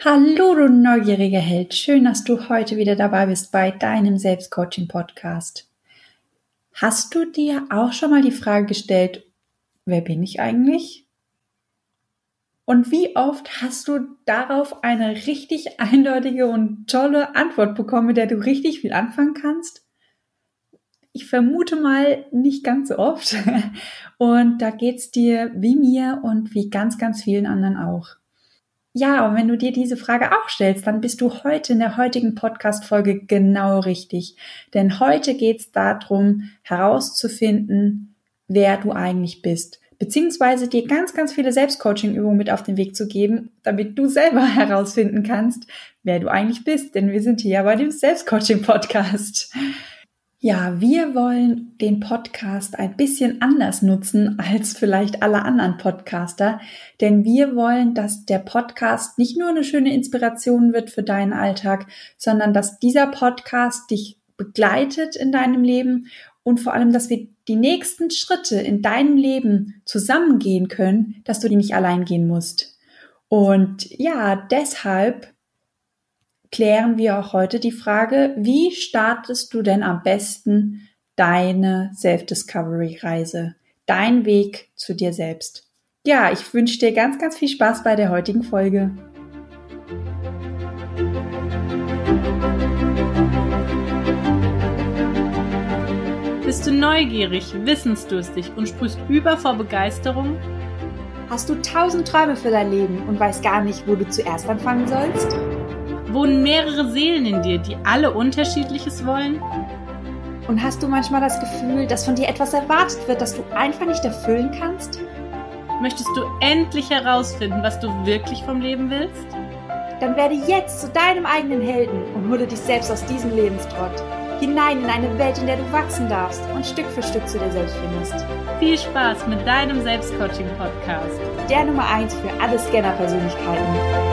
Hallo, du neugieriger Held. Schön, dass du heute wieder dabei bist bei deinem Selbstcoaching-Podcast. Hast du dir auch schon mal die Frage gestellt, wer bin ich eigentlich? Und wie oft hast du darauf eine richtig eindeutige und tolle Antwort bekommen, mit der du richtig viel anfangen kannst? Ich vermute mal nicht ganz so oft. Und da geht's dir wie mir und wie ganz, ganz vielen anderen auch. Ja, und wenn du dir diese Frage auch stellst, dann bist du heute in der heutigen Podcast-Folge genau richtig. Denn heute geht es darum, herauszufinden, wer du eigentlich bist. Beziehungsweise dir ganz, ganz viele Selbstcoaching-Übungen mit auf den Weg zu geben, damit du selber herausfinden kannst, wer du eigentlich bist. Denn wir sind hier ja bei dem Selbstcoaching-Podcast. Ja, wir wollen den Podcast ein bisschen anders nutzen als vielleicht alle anderen Podcaster, denn wir wollen, dass der Podcast nicht nur eine schöne Inspiration wird für deinen Alltag, sondern dass dieser Podcast dich begleitet in deinem Leben und vor allem, dass wir die nächsten Schritte in deinem Leben zusammengehen können, dass du die nicht allein gehen musst. Und ja, deshalb klären wir auch heute die Frage, wie startest du denn am besten deine Self-Discovery-Reise, dein Weg zu dir selbst? Ja, ich wünsche dir ganz, ganz viel Spaß bei der heutigen Folge. Bist du neugierig, wissensdurstig und sprühst über vor Begeisterung? Hast du tausend Träume für dein Leben und weißt gar nicht, wo du zuerst anfangen sollst? Wohnen mehrere Seelen in dir, die alle unterschiedliches wollen? Und hast du manchmal das Gefühl, dass von dir etwas erwartet wird, das du einfach nicht erfüllen kannst? Möchtest du endlich herausfinden, was du wirklich vom Leben willst? Dann werde jetzt zu deinem eigenen Helden und hole dich selbst aus diesem Lebenstrott. Hinein in eine Welt, in der du wachsen darfst und Stück für Stück zu dir selbst findest. Viel Spaß mit deinem Selbstcoaching-Podcast. Der Nummer 1 für alle Scanner-Persönlichkeiten.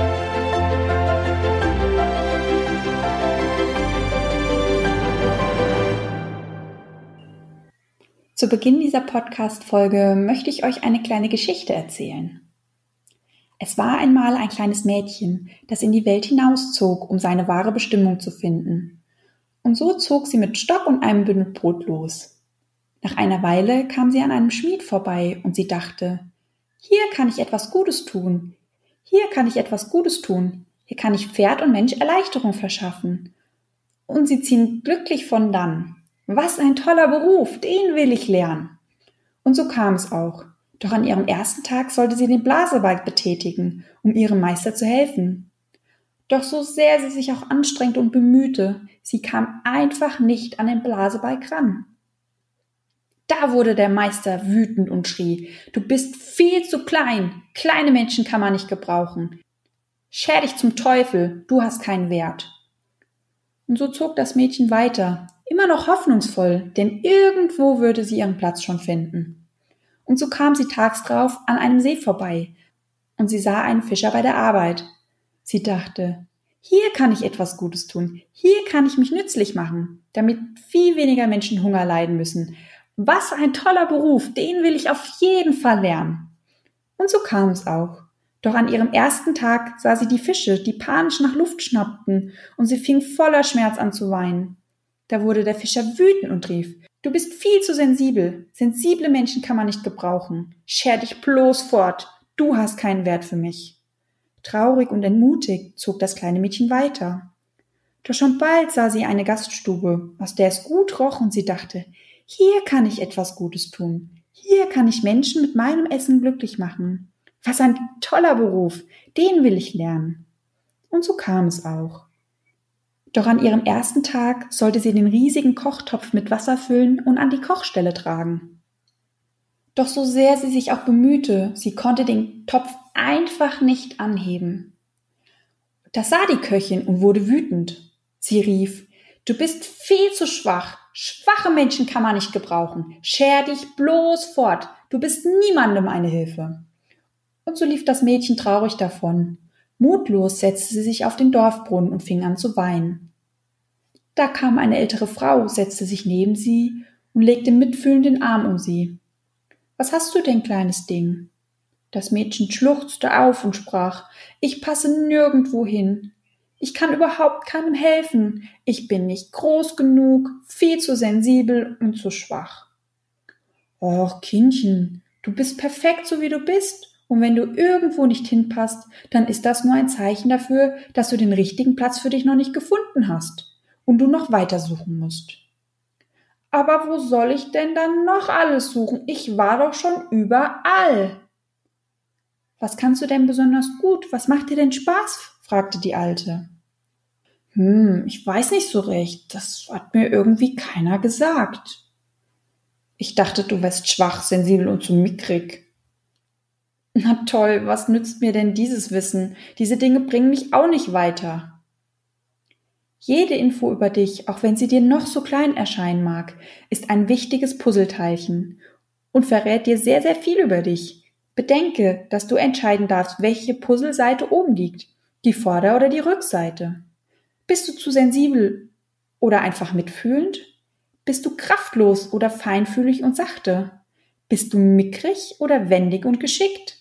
Zu Beginn dieser Podcast-Folge möchte ich euch eine kleine Geschichte erzählen. Es war einmal ein kleines Mädchen, das in die Welt hinauszog, um seine wahre Bestimmung zu finden. Und so zog sie mit Stock und einem Bündel Brot los. Nach einer Weile kam sie an einem Schmied vorbei und sie dachte, hier kann ich etwas Gutes tun. Hier kann ich etwas Gutes tun. Hier kann ich Pferd und Mensch Erleichterung verschaffen. Und sie ziehen glücklich von dann. Was ein toller Beruf, den will ich lernen. Und so kam es auch. Doch an ihrem ersten Tag sollte sie den Blasebalg betätigen, um ihrem Meister zu helfen. Doch so sehr sie sich auch anstrengte und bemühte, sie kam einfach nicht an den Blasebalg ran. Da wurde der Meister wütend und schrie, du bist viel zu klein, kleine Menschen kann man nicht gebrauchen. Scher dich zum Teufel, du hast keinen Wert. Und so zog das Mädchen weiter, immer noch hoffnungsvoll, denn irgendwo würde sie ihren Platz schon finden. Und so kam sie tags drauf an einem See vorbei, und sie sah einen Fischer bei der Arbeit. Sie dachte, hier kann ich etwas Gutes tun, hier kann ich mich nützlich machen, damit viel weniger Menschen Hunger leiden müssen. Was ein toller Beruf, den will ich auf jeden Fall lernen. Und so kam es auch. Doch an ihrem ersten Tag sah sie die Fische, die panisch nach Luft schnappten, und sie fing voller Schmerz an zu weinen. Da wurde der Fischer wütend und rief, Du bist viel zu sensibel. Sensible Menschen kann man nicht gebrauchen. Scher dich bloß fort. Du hast keinen Wert für mich. Traurig und entmutigt zog das kleine Mädchen weiter. Doch schon bald sah sie eine Gaststube, aus der es gut roch, und sie dachte, hier kann ich etwas Gutes tun. Hier kann ich Menschen mit meinem Essen glücklich machen. Was ein toller Beruf. Den will ich lernen. Und so kam es auch. Doch an ihrem ersten Tag sollte sie den riesigen Kochtopf mit Wasser füllen und an die Kochstelle tragen. Doch so sehr sie sich auch bemühte, sie konnte den Topf einfach nicht anheben. Das sah die Köchin und wurde wütend. Sie rief, Du bist viel zu schwach. Schwache Menschen kann man nicht gebrauchen. Scher dich bloß fort. Du bist niemandem eine Hilfe. Und so lief das Mädchen traurig davon. Mutlos setzte sie sich auf den Dorfbrunnen und fing an zu weinen. Da kam eine ältere Frau, setzte sich neben sie und legte mitfühlend den Arm um sie. Was hast du denn, kleines Ding? Das Mädchen schluchzte auf und sprach, ich passe nirgendwo hin. Ich kann überhaupt keinem helfen. Ich bin nicht groß genug, viel zu sensibel und zu schwach. Och, Kindchen, du bist perfekt so wie du bist. Und wenn du irgendwo nicht hinpasst, dann ist das nur ein Zeichen dafür, dass du den richtigen Platz für dich noch nicht gefunden hast und du noch weitersuchen musst. Aber wo soll ich denn dann noch alles suchen? Ich war doch schon überall. Was kannst du denn besonders gut? Was macht dir denn Spaß? fragte die Alte. Hm, ich weiß nicht so recht. Das hat mir irgendwie keiner gesagt. Ich dachte, du wärst schwach, sensibel und zu mickrig. Na toll, was nützt mir denn dieses Wissen? Diese Dinge bringen mich auch nicht weiter. Jede Info über dich, auch wenn sie dir noch so klein erscheinen mag, ist ein wichtiges Puzzleteilchen und verrät dir sehr, sehr viel über dich. Bedenke, dass du entscheiden darfst, welche Puzzleseite oben liegt, die Vorder- oder die Rückseite. Bist du zu sensibel oder einfach mitfühlend? Bist du kraftlos oder feinfühlig und sachte? Bist du mickrig oder wendig und geschickt?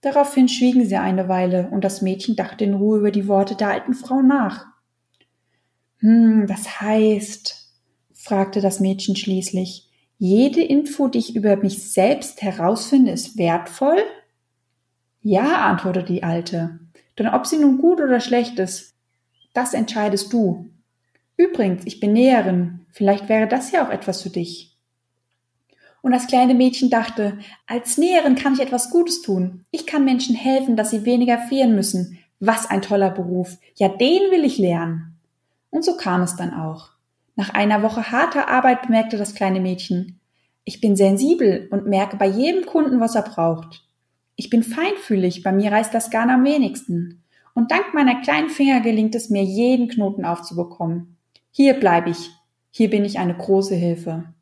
Daraufhin schwiegen sie eine Weile, und das Mädchen dachte in Ruhe über die Worte der alten Frau nach. Hm, das heißt, fragte das Mädchen schließlich, jede Info, die ich über mich selbst herausfinde, ist wertvoll? Ja, antwortete die Alte. Denn ob sie nun gut oder schlecht ist, das entscheidest du. Übrigens, ich bin Näherin. Vielleicht wäre das ja auch etwas für dich. Und das kleine Mädchen dachte, als Näherin kann ich etwas Gutes tun. Ich kann Menschen helfen, dass sie weniger frieren müssen. Was ein toller Beruf. Ja, den will ich lernen. Und so kam es dann auch. Nach einer Woche harter Arbeit bemerkte das kleine Mädchen, ich bin sensibel und merke bei jedem Kunden, was er braucht. Ich bin feinfühlig, bei mir reißt das Garn am wenigsten. Und dank meiner kleinen Finger gelingt es mir, jeden Knoten aufzubekommen. Hier bleibe ich. Hier bin ich eine große Hilfe.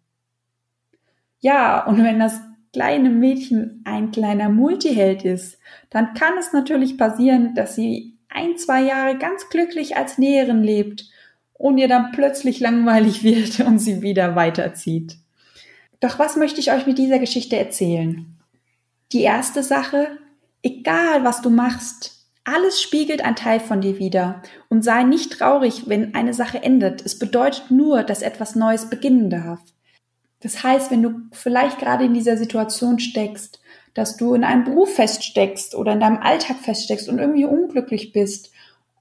Ja, und wenn das kleine Mädchen ein kleiner Multiheld ist, dann kann es natürlich passieren, dass sie ein, zwei Jahre ganz glücklich als Näherin lebt und ihr dann plötzlich langweilig wird und sie wieder weiterzieht. Doch was möchte ich euch mit dieser Geschichte erzählen? Die erste Sache, egal was du machst, alles spiegelt ein Teil von dir wieder und sei nicht traurig, wenn eine Sache endet. Es bedeutet nur, dass etwas Neues beginnen darf. Das heißt, wenn du vielleicht gerade in dieser Situation steckst, dass du in einem Beruf feststeckst oder in deinem Alltag feststeckst und irgendwie unglücklich bist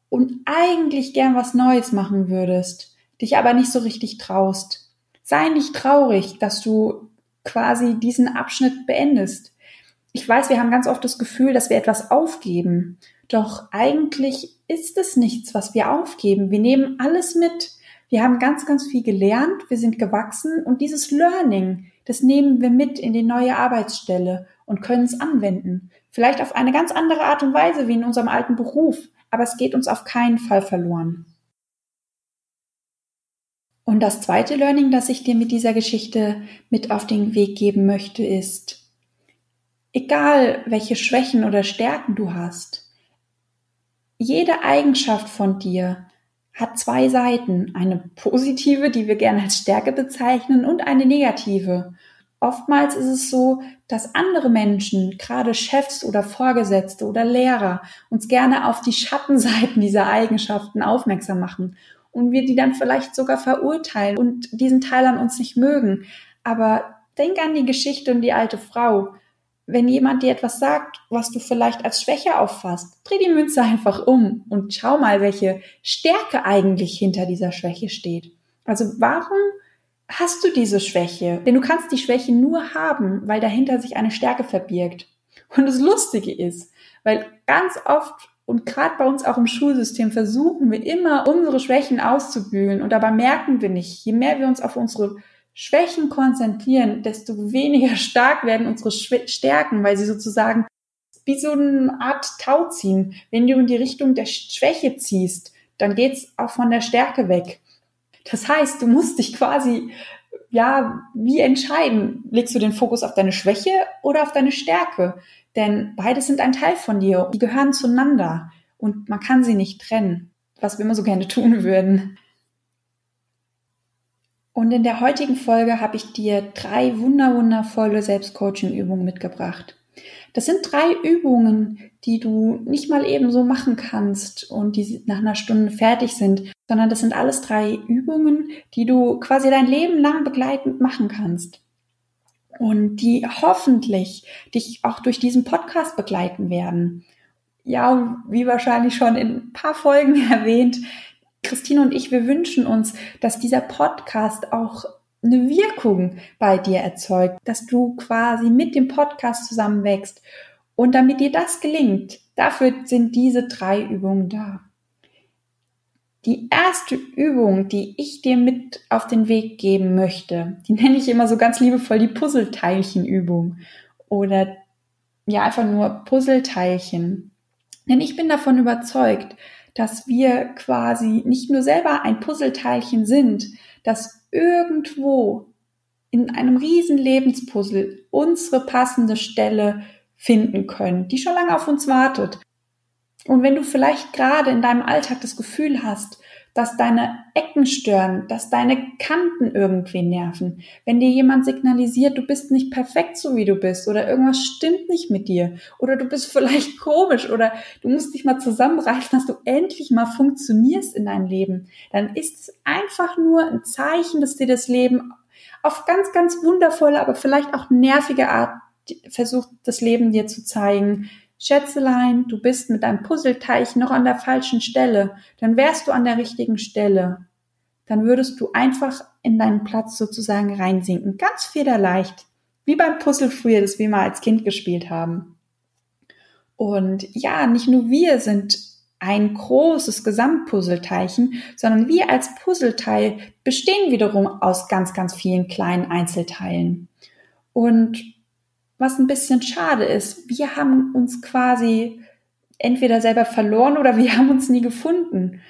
und eigentlich gern was Neues machen würdest, dich aber nicht so richtig traust. Sei nicht traurig, dass du quasi diesen Abschnitt beendest. Ich weiß, wir haben ganz oft das Gefühl, dass wir etwas aufgeben. Doch eigentlich ist es nichts, was wir aufgeben. Wir nehmen alles mit. Wir haben ganz, ganz viel gelernt, wir sind gewachsen und dieses Learning, das nehmen wir mit in die neue Arbeitsstelle und können es anwenden. Vielleicht auf eine ganz andere Art und Weise wie in unserem alten Beruf, aber es geht uns auf keinen Fall verloren. Und das zweite Learning, das ich dir mit dieser Geschichte mit auf den Weg geben möchte, ist, egal welche Schwächen oder Stärken du hast, jede Eigenschaft von dir hat zwei Seiten. Eine positive, die wir gerne als Stärke bezeichnen, und eine negative. Oftmals ist es so, dass andere Menschen, gerade Chefs oder Vorgesetzte oder Lehrer, uns gerne auf die Schattenseiten dieser Eigenschaften aufmerksam machen und wir die dann vielleicht sogar verurteilen und diesen Teil an uns nicht mögen. Aber denk an die Geschichte und die alte Frau wenn jemand dir etwas sagt, was du vielleicht als Schwäche auffasst, dreh die Münze einfach um und schau mal, welche Stärke eigentlich hinter dieser Schwäche steht. Also warum hast du diese Schwäche? Denn du kannst die Schwäche nur haben, weil dahinter sich eine Stärke verbirgt. Und das Lustige ist, weil ganz oft und gerade bei uns auch im Schulsystem versuchen wir immer, unsere Schwächen auszubühlen und dabei merken wir nicht, je mehr wir uns auf unsere Schwächen konzentrieren, desto weniger stark werden unsere Stärken, weil sie sozusagen wie so eine Art Tau ziehen. Wenn du in die Richtung der Schwäche ziehst, dann geht's auch von der Stärke weg. Das heißt, du musst dich quasi, ja, wie entscheiden? Legst du den Fokus auf deine Schwäche oder auf deine Stärke? Denn beides sind ein Teil von dir. Die gehören zueinander und man kann sie nicht trennen, was wir immer so gerne tun würden. Und in der heutigen Folge habe ich dir drei wunderwundervolle Selbstcoaching-Übungen mitgebracht. Das sind drei Übungen, die du nicht mal eben so machen kannst und die nach einer Stunde fertig sind, sondern das sind alles drei Übungen, die du quasi dein Leben lang begleitend machen kannst und die hoffentlich dich auch durch diesen Podcast begleiten werden. Ja, wie wahrscheinlich schon in ein paar Folgen erwähnt, Christine und ich, wir wünschen uns, dass dieser Podcast auch eine Wirkung bei dir erzeugt, dass du quasi mit dem Podcast zusammenwächst. Und damit dir das gelingt, dafür sind diese drei Übungen da. Die erste Übung, die ich dir mit auf den Weg geben möchte, die nenne ich immer so ganz liebevoll die Puzzleteilchenübung oder ja einfach nur Puzzleteilchen. Denn ich bin davon überzeugt, dass wir quasi nicht nur selber ein Puzzleteilchen sind, das irgendwo in einem riesen Lebenspuzzle unsere passende Stelle finden können, die schon lange auf uns wartet. Und wenn du vielleicht gerade in deinem Alltag das Gefühl hast, dass deine Ecken stören, dass deine Kanten irgendwie nerven, wenn dir jemand signalisiert, du bist nicht perfekt so wie du bist oder irgendwas stimmt nicht mit dir oder du bist vielleicht komisch oder du musst dich mal zusammenreißen, dass du endlich mal funktionierst in deinem Leben, dann ist es einfach nur ein Zeichen, dass dir das Leben auf ganz, ganz wundervolle, aber vielleicht auch nervige Art versucht, das Leben dir zu zeigen, Schätzelein, du bist mit deinem Puzzleteilchen noch an der falschen Stelle, dann wärst du an der richtigen Stelle. Dann würdest du einfach in deinen Platz sozusagen reinsinken. Ganz federleicht. Wie beim Puzzle früher, das wir mal als Kind gespielt haben. Und ja, nicht nur wir sind ein großes Gesamtpuzzleteilchen, sondern wir als Puzzleteil bestehen wiederum aus ganz, ganz vielen kleinen Einzelteilen. Und was ein bisschen schade ist. Wir haben uns quasi entweder selber verloren oder wir haben uns nie gefunden.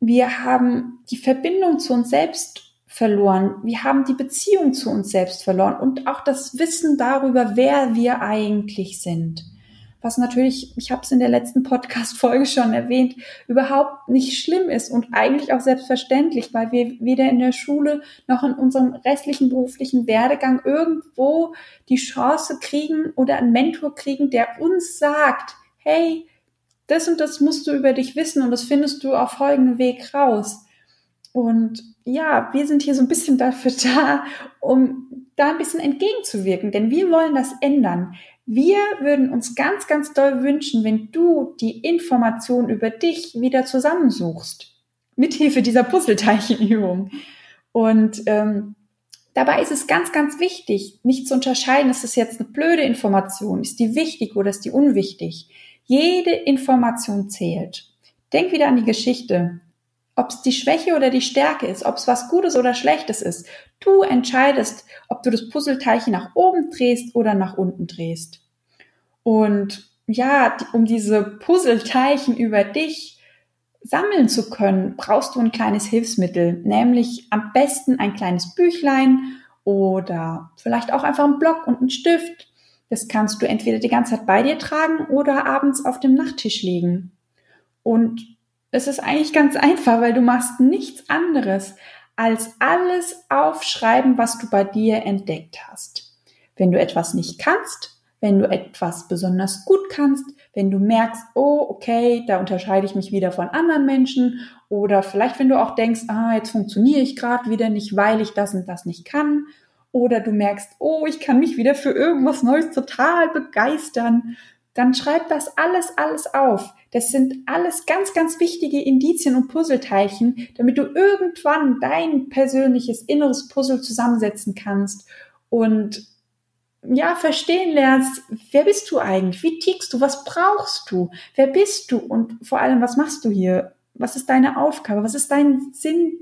Wir haben die Verbindung zu uns selbst verloren. Wir haben die Beziehung zu uns selbst verloren und auch das Wissen darüber, wer wir eigentlich sind was natürlich, ich habe es in der letzten Podcast-Folge schon erwähnt, überhaupt nicht schlimm ist und eigentlich auch selbstverständlich, weil wir weder in der Schule noch in unserem restlichen beruflichen Werdegang irgendwo die Chance kriegen oder einen Mentor kriegen, der uns sagt, hey, das und das musst du über dich wissen und das findest du auf folgendem Weg raus. Und ja, wir sind hier so ein bisschen dafür da, um da ein bisschen entgegenzuwirken, denn wir wollen das ändern. Wir würden uns ganz, ganz doll wünschen, wenn du die Information über dich wieder zusammensuchst. Mithilfe dieser Puzzleteilchenübung. Und ähm, dabei ist es ganz, ganz wichtig, nicht zu unterscheiden, ist es jetzt eine blöde Information, ist die wichtig oder ist die unwichtig. Jede Information zählt. Denk wieder an die Geschichte. Ob es die Schwäche oder die Stärke ist, ob es was Gutes oder Schlechtes ist. Du entscheidest, ob du das Puzzleteilchen nach oben drehst oder nach unten drehst. Und ja, um diese Puzzleteilchen über dich sammeln zu können, brauchst du ein kleines Hilfsmittel, nämlich am besten ein kleines Büchlein oder vielleicht auch einfach ein Block und ein Stift. Das kannst du entweder die ganze Zeit bei dir tragen oder abends auf dem Nachttisch legen. Und es ist eigentlich ganz einfach, weil du machst nichts anderes als alles aufschreiben, was du bei dir entdeckt hast. Wenn du etwas nicht kannst, wenn du etwas besonders gut kannst, wenn du merkst, oh, okay, da unterscheide ich mich wieder von anderen Menschen oder vielleicht wenn du auch denkst, ah, jetzt funktioniere ich gerade wieder nicht, weil ich das und das nicht kann oder du merkst, oh, ich kann mich wieder für irgendwas Neues total begeistern, dann schreib das alles, alles auf. Das sind alles ganz, ganz wichtige Indizien und Puzzleteilchen, damit du irgendwann dein persönliches inneres Puzzle zusammensetzen kannst und ja, verstehen lernst, wer bist du eigentlich? Wie tickst du? Was brauchst du? Wer bist du? Und vor allem, was machst du hier? Was ist deine Aufgabe? Was ist dein Sinn?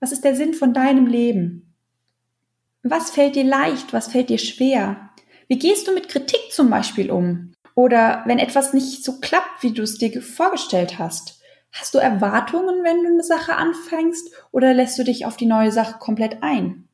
Was ist der Sinn von deinem Leben? Was fällt dir leicht? Was fällt dir schwer? Wie gehst du mit Kritik zum Beispiel um? Oder wenn etwas nicht so klappt, wie du es dir vorgestellt hast, hast du Erwartungen, wenn du eine Sache anfängst oder lässt du dich auf die neue Sache komplett ein?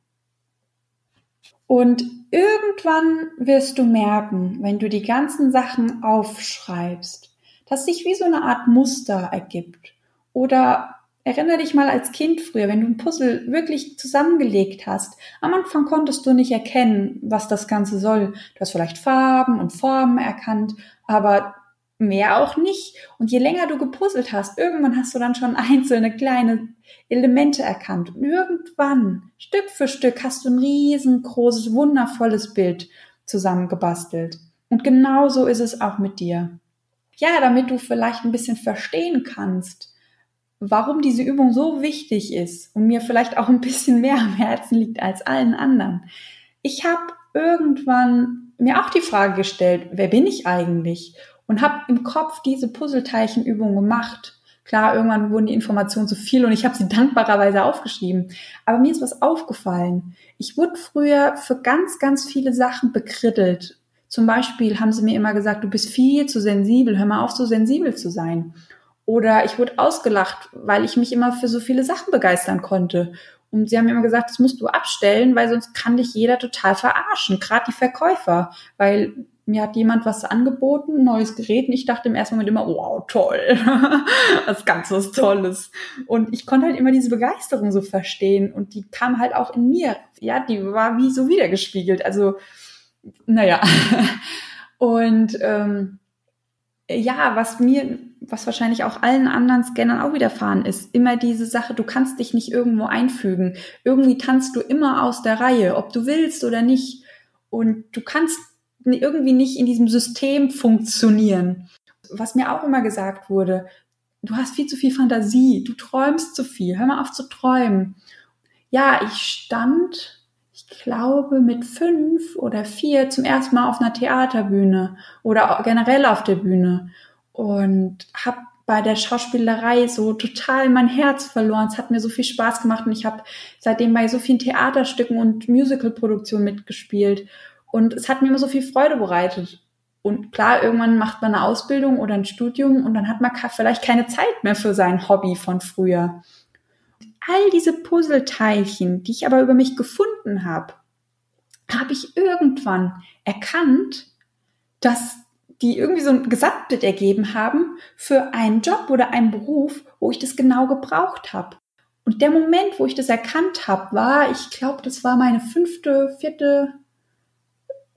Und irgendwann wirst du merken, wenn du die ganzen Sachen aufschreibst, dass sich wie so eine Art Muster ergibt oder erinnere dich mal als Kind früher, wenn du ein Puzzle wirklich zusammengelegt hast. Am Anfang konntest du nicht erkennen, was das Ganze soll. Du hast vielleicht Farben und Formen erkannt, aber mehr auch nicht. Und je länger du gepuzzelt hast, irgendwann hast du dann schon einzelne kleine Elemente erkannt. Und irgendwann, Stück für Stück, hast du ein riesengroßes, wundervolles Bild zusammengebastelt. Und genauso ist es auch mit dir. Ja, damit du vielleicht ein bisschen verstehen kannst, warum diese Übung so wichtig ist und mir vielleicht auch ein bisschen mehr am Herzen liegt als allen anderen. Ich habe irgendwann mir auch die Frage gestellt, wer bin ich eigentlich? Und habe im Kopf diese Puzzleteilchenübung gemacht. Klar, irgendwann wurden die Informationen zu viel und ich habe sie dankbarerweise aufgeschrieben. Aber mir ist was aufgefallen. Ich wurde früher für ganz, ganz viele Sachen bekrittelt. Zum Beispiel haben sie mir immer gesagt, du bist viel zu sensibel, hör mal auf, so sensibel zu sein. Oder ich wurde ausgelacht, weil ich mich immer für so viele Sachen begeistern konnte. Und sie haben immer gesagt, das musst du abstellen, weil sonst kann dich jeder total verarschen, gerade die Verkäufer. Weil mir hat jemand was angeboten, neues Gerät, und ich dachte im ersten Moment immer, wow, toll, was ganz was Tolles. Und ich konnte halt immer diese Begeisterung so verstehen und die kam halt auch in mir. Ja, die war wie so wiedergespiegelt. Also, naja. Und ähm, ja, was mir, was wahrscheinlich auch allen anderen Scannern auch widerfahren ist, immer diese Sache, du kannst dich nicht irgendwo einfügen. Irgendwie tanzt du immer aus der Reihe, ob du willst oder nicht. Und du kannst irgendwie nicht in diesem System funktionieren. Was mir auch immer gesagt wurde, du hast viel zu viel Fantasie, du träumst zu viel, hör mal auf zu träumen. Ja, ich stand ich glaube, mit fünf oder vier zum ersten Mal auf einer Theaterbühne oder generell auf der Bühne und habe bei der Schauspielerei so total mein Herz verloren. Es hat mir so viel Spaß gemacht und ich habe seitdem bei so vielen Theaterstücken und Musicalproduktionen mitgespielt und es hat mir immer so viel Freude bereitet. Und klar, irgendwann macht man eine Ausbildung oder ein Studium und dann hat man vielleicht keine Zeit mehr für sein Hobby von früher all diese Puzzleteilchen, die ich aber über mich gefunden habe, habe ich irgendwann erkannt, dass die irgendwie so ein Gesamtbild ergeben haben für einen Job oder einen Beruf, wo ich das genau gebraucht habe. Und der Moment, wo ich das erkannt habe, war, ich glaube, das war meine fünfte, vierte,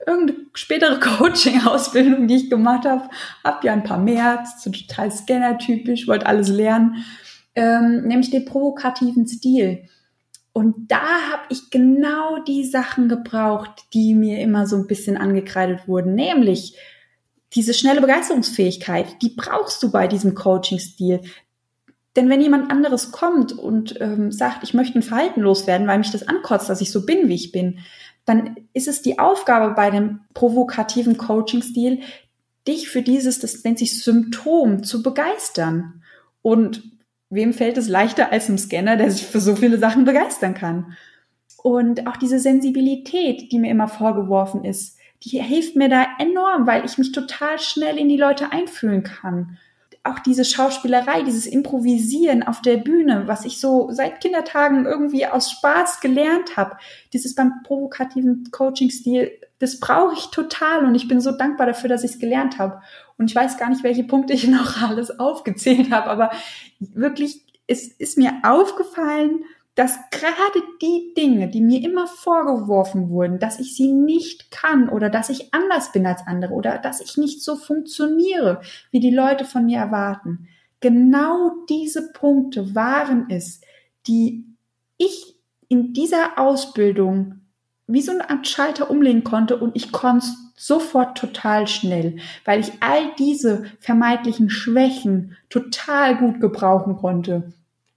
irgendeine spätere Coaching-Ausbildung, die ich gemacht habe. Hab ja ein paar mehr, so total Scanner-typisch, wollte alles lernen ähm, nämlich den provokativen Stil. Und da habe ich genau die Sachen gebraucht, die mir immer so ein bisschen angekreidet wurden, nämlich diese schnelle Begeisterungsfähigkeit, die brauchst du bei diesem Coaching-Stil. Denn wenn jemand anderes kommt und ähm, sagt, ich möchte ein Verhalten loswerden, weil mich das ankotzt, dass ich so bin, wie ich bin, dann ist es die Aufgabe bei dem provokativen Coaching-Stil, dich für dieses, das nennt sich Symptom, zu begeistern. Und wem fällt es leichter als einem Scanner, der sich für so viele Sachen begeistern kann? Und auch diese Sensibilität, die mir immer vorgeworfen ist, die hilft mir da enorm, weil ich mich total schnell in die Leute einfühlen kann. Auch diese Schauspielerei, dieses Improvisieren auf der Bühne, was ich so seit Kindertagen irgendwie aus Spaß gelernt habe, dieses beim provokativen Coaching-Stil, das brauche ich total und ich bin so dankbar dafür, dass ich es gelernt habe. Und ich weiß gar nicht, welche Punkte ich noch alles aufgezählt habe, aber wirklich, es ist mir aufgefallen, dass gerade die Dinge, die mir immer vorgeworfen wurden, dass ich sie nicht kann oder dass ich anders bin als andere oder dass ich nicht so funktioniere, wie die Leute von mir erwarten, genau diese Punkte waren es, die ich in dieser Ausbildung wie so eine Art Schalter umlegen konnte und ich konnte sofort total schnell, weil ich all diese vermeintlichen Schwächen total gut gebrauchen konnte.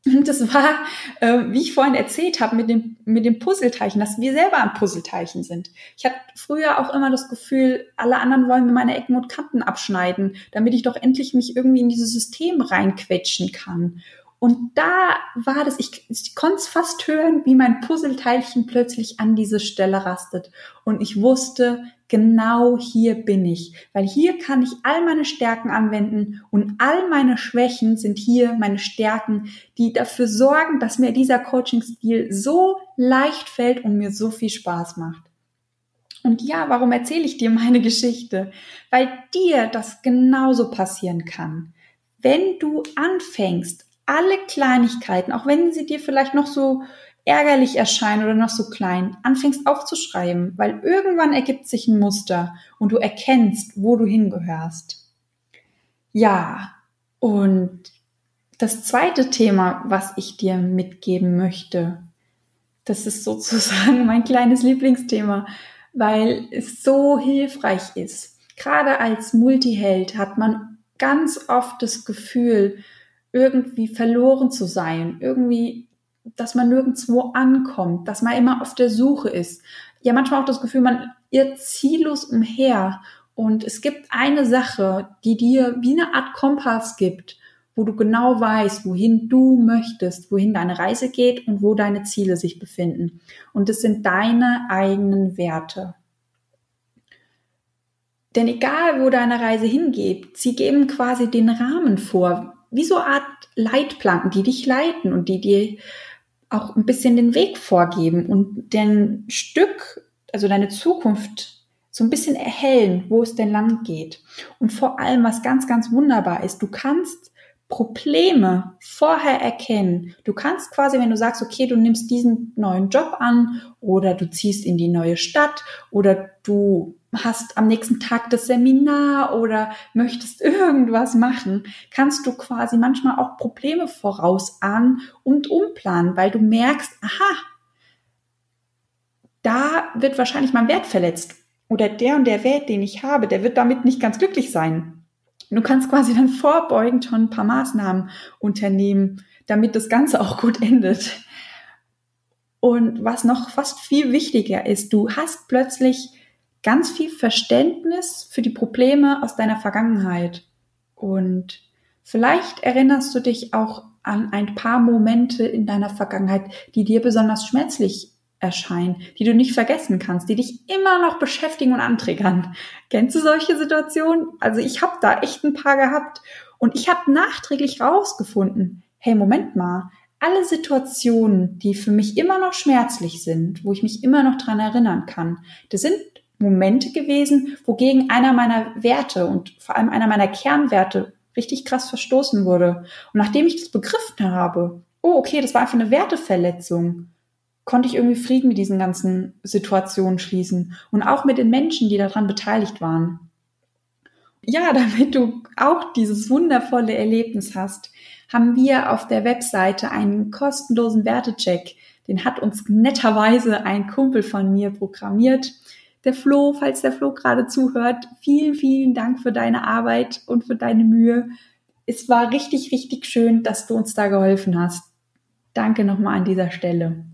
Und das war, äh, wie ich vorhin erzählt habe, mit dem, mit dem Puzzleteilchen, dass wir selber ein Puzzleteilchen sind. Ich hatte früher auch immer das Gefühl, alle anderen wollen mir meine Ecken und Kanten abschneiden, damit ich doch endlich mich irgendwie in dieses System reinquetschen kann. Und da war das, ich, ich konnte es fast hören, wie mein Puzzleteilchen plötzlich an diese Stelle rastet. Und ich wusste, genau hier bin ich, weil hier kann ich all meine Stärken anwenden und all meine Schwächen sind hier meine Stärken, die dafür sorgen, dass mir dieser Coaching-Stil so leicht fällt und mir so viel Spaß macht. Und ja, warum erzähle ich dir meine Geschichte? Weil dir das genauso passieren kann. Wenn du anfängst, alle Kleinigkeiten, auch wenn sie dir vielleicht noch so ärgerlich erscheinen oder noch so klein, anfängst aufzuschreiben, weil irgendwann ergibt sich ein Muster und du erkennst, wo du hingehörst. Ja, und das zweite Thema, was ich dir mitgeben möchte, das ist sozusagen mein kleines Lieblingsthema, weil es so hilfreich ist. Gerade als Multiheld hat man ganz oft das Gefühl, irgendwie verloren zu sein, irgendwie, dass man nirgendwo ankommt, dass man immer auf der Suche ist. Ja, manchmal auch das Gefühl, man irrt ziellos umher und es gibt eine Sache, die dir wie eine Art Kompass gibt, wo du genau weißt, wohin du möchtest, wohin deine Reise geht und wo deine Ziele sich befinden. Und es sind deine eigenen Werte. Denn egal, wo deine Reise hingeht, sie geben quasi den Rahmen vor, wie so Art Leitplanken, die dich leiten und die dir auch ein bisschen den Weg vorgeben und dein Stück, also deine Zukunft so ein bisschen erhellen, wo es denn lang geht. Und vor allem, was ganz, ganz wunderbar ist, du kannst Probleme vorher erkennen. Du kannst quasi, wenn du sagst, okay, du nimmst diesen neuen Job an oder du ziehst in die neue Stadt oder du hast am nächsten Tag das Seminar oder möchtest irgendwas machen, kannst du quasi manchmal auch Probleme vorausahnen und umplanen, weil du merkst, aha, da wird wahrscheinlich mein Wert verletzt oder der und der Wert, den ich habe, der wird damit nicht ganz glücklich sein. Du kannst quasi dann vorbeugend schon ein paar Maßnahmen unternehmen, damit das Ganze auch gut endet. Und was noch fast viel wichtiger ist, du hast plötzlich ganz viel Verständnis für die Probleme aus deiner Vergangenheit. Und vielleicht erinnerst du dich auch an ein paar Momente in deiner Vergangenheit, die dir besonders schmerzlich erscheinen, die du nicht vergessen kannst, die dich immer noch beschäftigen und antriggern. Kennst du solche Situationen? Also ich habe da echt ein paar gehabt und ich habe nachträglich rausgefunden, hey, Moment mal, alle Situationen, die für mich immer noch schmerzlich sind, wo ich mich immer noch dran erinnern kann, das sind Momente gewesen, wogegen einer meiner Werte und vor allem einer meiner Kernwerte richtig krass verstoßen wurde. Und nachdem ich das begriffen habe, oh, okay, das war einfach eine Werteverletzung, konnte ich irgendwie Frieden mit diesen ganzen Situationen schließen und auch mit den Menschen, die daran beteiligt waren. Ja, damit du auch dieses wundervolle Erlebnis hast, haben wir auf der Webseite einen kostenlosen Wertecheck. Den hat uns netterweise ein Kumpel von mir programmiert. Der Flo, falls der Flo gerade zuhört, vielen, vielen Dank für deine Arbeit und für deine Mühe. Es war richtig, richtig schön, dass du uns da geholfen hast. Danke nochmal an dieser Stelle.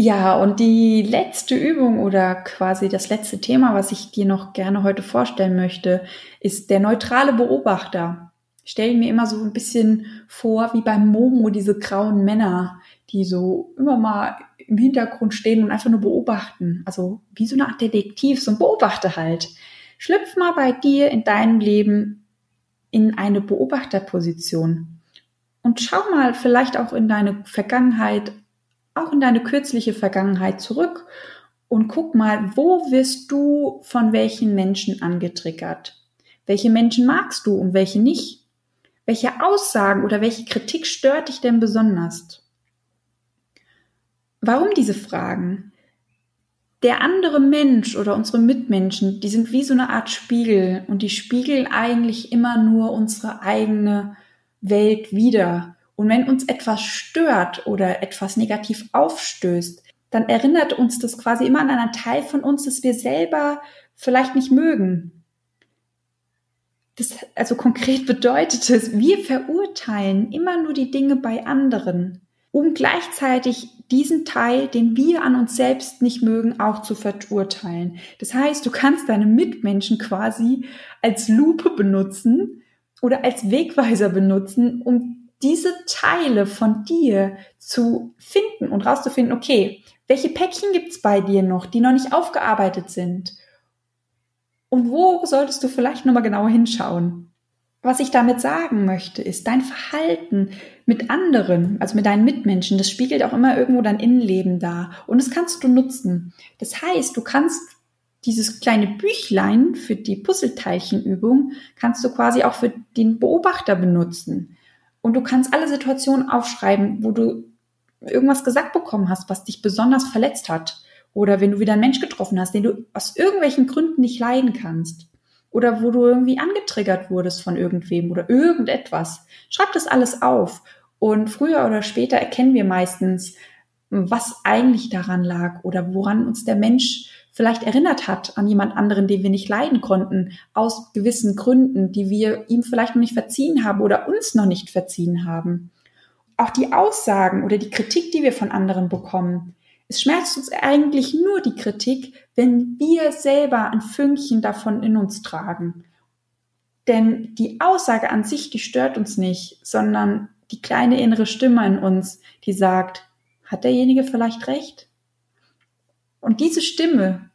Ja, und die letzte Übung oder quasi das letzte Thema, was ich dir noch gerne heute vorstellen möchte, ist der neutrale Beobachter. Stelle mir immer so ein bisschen vor, wie beim Momo diese grauen Männer, die so immer mal im Hintergrund stehen und einfach nur beobachten. Also wie so eine Art Detektiv, so ein Beobachter halt. Schlüpf mal bei dir in deinem Leben in eine Beobachterposition und schau mal vielleicht auch in deine Vergangenheit auch in deine kürzliche Vergangenheit zurück und guck mal, wo wirst du von welchen Menschen angetriggert? Welche Menschen magst du und welche nicht? Welche Aussagen oder welche Kritik stört dich denn besonders? Warum diese Fragen? Der andere Mensch oder unsere Mitmenschen, die sind wie so eine Art Spiegel und die spiegeln eigentlich immer nur unsere eigene Welt wieder. Und wenn uns etwas stört oder etwas negativ aufstößt, dann erinnert uns das quasi immer an einen Teil von uns, das wir selber vielleicht nicht mögen. Das, also konkret bedeutet es, wir verurteilen immer nur die Dinge bei anderen, um gleichzeitig diesen Teil, den wir an uns selbst nicht mögen, auch zu verurteilen. Das heißt, du kannst deine Mitmenschen quasi als Lupe benutzen oder als Wegweiser benutzen, um diese Teile von dir zu finden und rauszufinden, okay, welche Päckchen gibt's bei dir noch, die noch nicht aufgearbeitet sind? Und wo solltest du vielleicht nochmal genauer hinschauen? Was ich damit sagen möchte, ist, dein Verhalten mit anderen, also mit deinen Mitmenschen, das spiegelt auch immer irgendwo dein Innenleben dar. Und das kannst du nutzen. Das heißt, du kannst dieses kleine Büchlein für die Puzzleteilchenübung, kannst du quasi auch für den Beobachter benutzen. Und du kannst alle Situationen aufschreiben, wo du irgendwas gesagt bekommen hast, was dich besonders verletzt hat. Oder wenn du wieder einen Mensch getroffen hast, den du aus irgendwelchen Gründen nicht leiden kannst. Oder wo du irgendwie angetriggert wurdest von irgendwem oder irgendetwas. Schreib das alles auf. Und früher oder später erkennen wir meistens, was eigentlich daran lag oder woran uns der Mensch vielleicht erinnert hat an jemand anderen, den wir nicht leiden konnten, aus gewissen Gründen, die wir ihm vielleicht noch nicht verziehen haben oder uns noch nicht verziehen haben. Auch die Aussagen oder die Kritik, die wir von anderen bekommen, es schmerzt uns eigentlich nur die Kritik, wenn wir selber ein Fünkchen davon in uns tragen. Denn die Aussage an sich, die stört uns nicht, sondern die kleine innere Stimme in uns, die sagt, hat derjenige vielleicht recht? Und diese Stimme,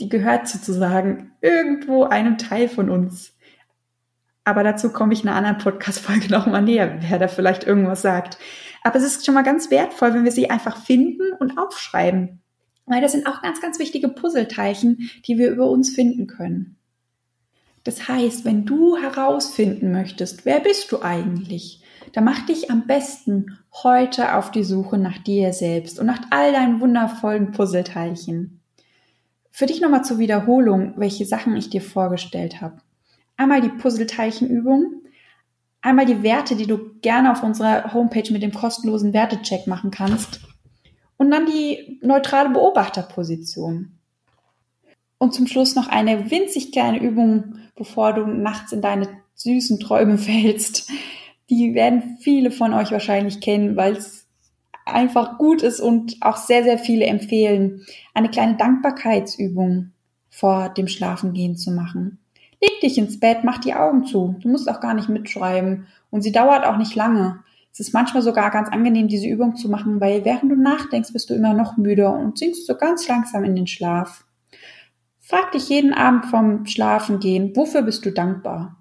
die gehört sozusagen irgendwo einem Teil von uns. Aber dazu komme ich in einer anderen Podcast-Folge nochmal näher, wer da vielleicht irgendwas sagt. Aber es ist schon mal ganz wertvoll, wenn wir sie einfach finden und aufschreiben. Weil das sind auch ganz, ganz wichtige Puzzleteilchen, die wir über uns finden können. Das heißt, wenn du herausfinden möchtest, wer bist du eigentlich, dann mach dich am besten heute auf die Suche nach dir selbst und nach all deinen wundervollen Puzzleteilchen. Für dich nochmal zur Wiederholung, welche Sachen ich dir vorgestellt habe. Einmal die Puzzleteilchenübung, einmal die Werte, die du gerne auf unserer Homepage mit dem kostenlosen Wertecheck machen kannst und dann die neutrale Beobachterposition. Und zum Schluss noch eine winzig kleine Übung, bevor du nachts in deine süßen Träume fällst. Die werden viele von euch wahrscheinlich kennen, weil es einfach gut ist und auch sehr, sehr viele empfehlen, eine kleine Dankbarkeitsübung vor dem Schlafengehen zu machen. Leg dich ins Bett, mach die Augen zu. Du musst auch gar nicht mitschreiben. Und sie dauert auch nicht lange. Es ist manchmal sogar ganz angenehm, diese Übung zu machen, weil während du nachdenkst, bist du immer noch müder und sinkst so ganz langsam in den Schlaf. Frag dich jeden Abend vom Schlafengehen, wofür bist du dankbar?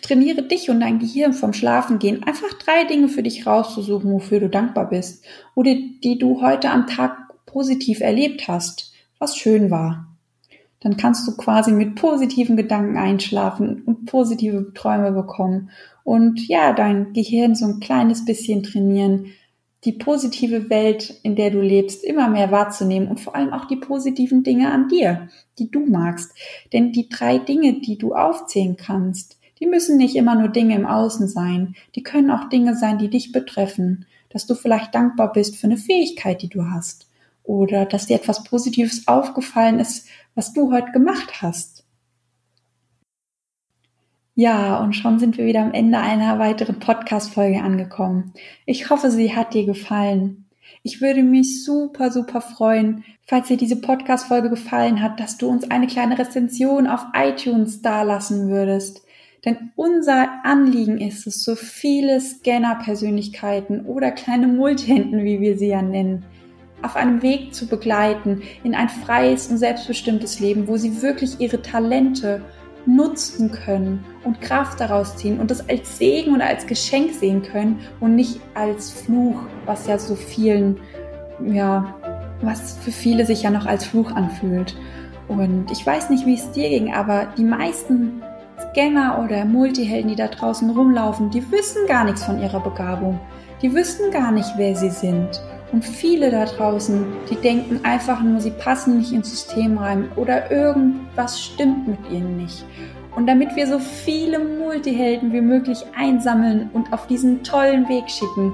Trainiere dich und dein Gehirn vom Schlafengehen, einfach drei Dinge für dich rauszusuchen, wofür du dankbar bist oder die du heute am Tag positiv erlebt hast, was schön war dann kannst du quasi mit positiven Gedanken einschlafen und positive Träume bekommen und ja, dein Gehirn so ein kleines bisschen trainieren, die positive Welt, in der du lebst, immer mehr wahrzunehmen und vor allem auch die positiven Dinge an dir, die du magst. Denn die drei Dinge, die du aufzählen kannst, die müssen nicht immer nur Dinge im Außen sein, die können auch Dinge sein, die dich betreffen, dass du vielleicht dankbar bist für eine Fähigkeit, die du hast. Oder dass dir etwas Positives aufgefallen ist, was du heute gemacht hast. Ja, und schon sind wir wieder am Ende einer weiteren Podcast-Folge angekommen. Ich hoffe, sie hat dir gefallen. Ich würde mich super, super freuen, falls dir diese Podcast-Folge gefallen hat, dass du uns eine kleine Rezension auf iTunes dalassen würdest. Denn unser Anliegen ist es, so viele Scanner-Persönlichkeiten oder kleine Multihänden, wie wir sie ja nennen, auf einem Weg zu begleiten in ein freies und selbstbestimmtes Leben, wo sie wirklich ihre Talente nutzen können und Kraft daraus ziehen und das als Segen oder als Geschenk sehen können und nicht als Fluch, was ja so vielen, ja, was für viele sich ja noch als Fluch anfühlt. Und ich weiß nicht, wie es dir ging, aber die meisten Scanner oder Multihelden, die da draußen rumlaufen, die wissen gar nichts von ihrer Begabung. Die wissen gar nicht, wer sie sind. Und viele da draußen, die denken einfach nur, sie passen nicht ins System rein oder irgendwas stimmt mit ihnen nicht. Und damit wir so viele Multihelden wie möglich einsammeln und auf diesen tollen Weg schicken,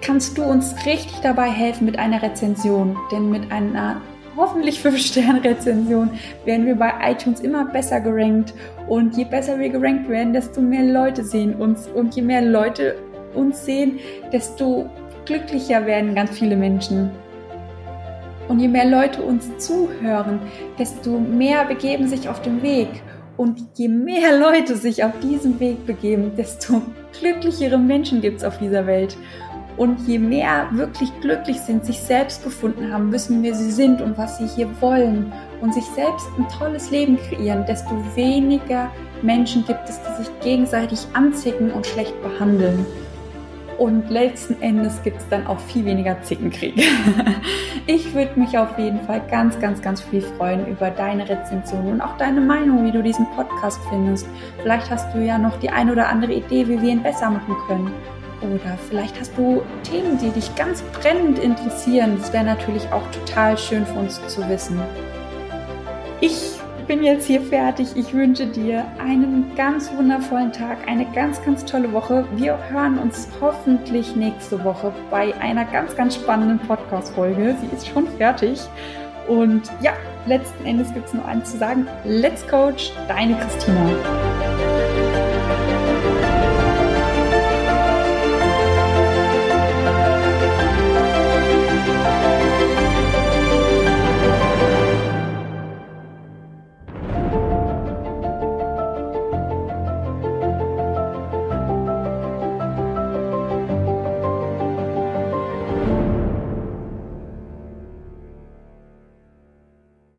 kannst du uns richtig dabei helfen mit einer Rezension. Denn mit einer hoffentlich 5-Sterne-Rezension werden wir bei iTunes immer besser gerankt. Und je besser wir gerankt werden, desto mehr Leute sehen uns. Und je mehr Leute uns sehen, desto glücklicher werden ganz viele Menschen. Und je mehr Leute uns zuhören, desto mehr begeben sich auf den Weg. Und je mehr Leute sich auf diesen Weg begeben, desto glücklichere Menschen gibt es auf dieser Welt. Und je mehr wirklich glücklich sind, sich selbst gefunden haben, wissen, wer sie sind und was sie hier wollen und sich selbst ein tolles Leben kreieren, desto weniger Menschen gibt es, die sich gegenseitig anzicken und schlecht behandeln. Und letzten Endes gibt es dann auch viel weniger Zickenkrieg. ich würde mich auf jeden Fall ganz, ganz, ganz viel freuen über deine Rezension und auch deine Meinung, wie du diesen Podcast findest. Vielleicht hast du ja noch die ein oder andere Idee, wie wir ihn besser machen können. Oder vielleicht hast du Themen, die dich ganz brennend interessieren. Das wäre natürlich auch total schön für uns zu wissen. Ich bin jetzt hier fertig. Ich wünsche dir einen ganz wundervollen Tag, eine ganz, ganz tolle Woche. Wir hören uns hoffentlich nächste Woche bei einer ganz, ganz spannenden Podcast-Folge. Sie ist schon fertig. Und ja, letzten Endes gibt es nur eins zu sagen. Let's Coach, deine Christina.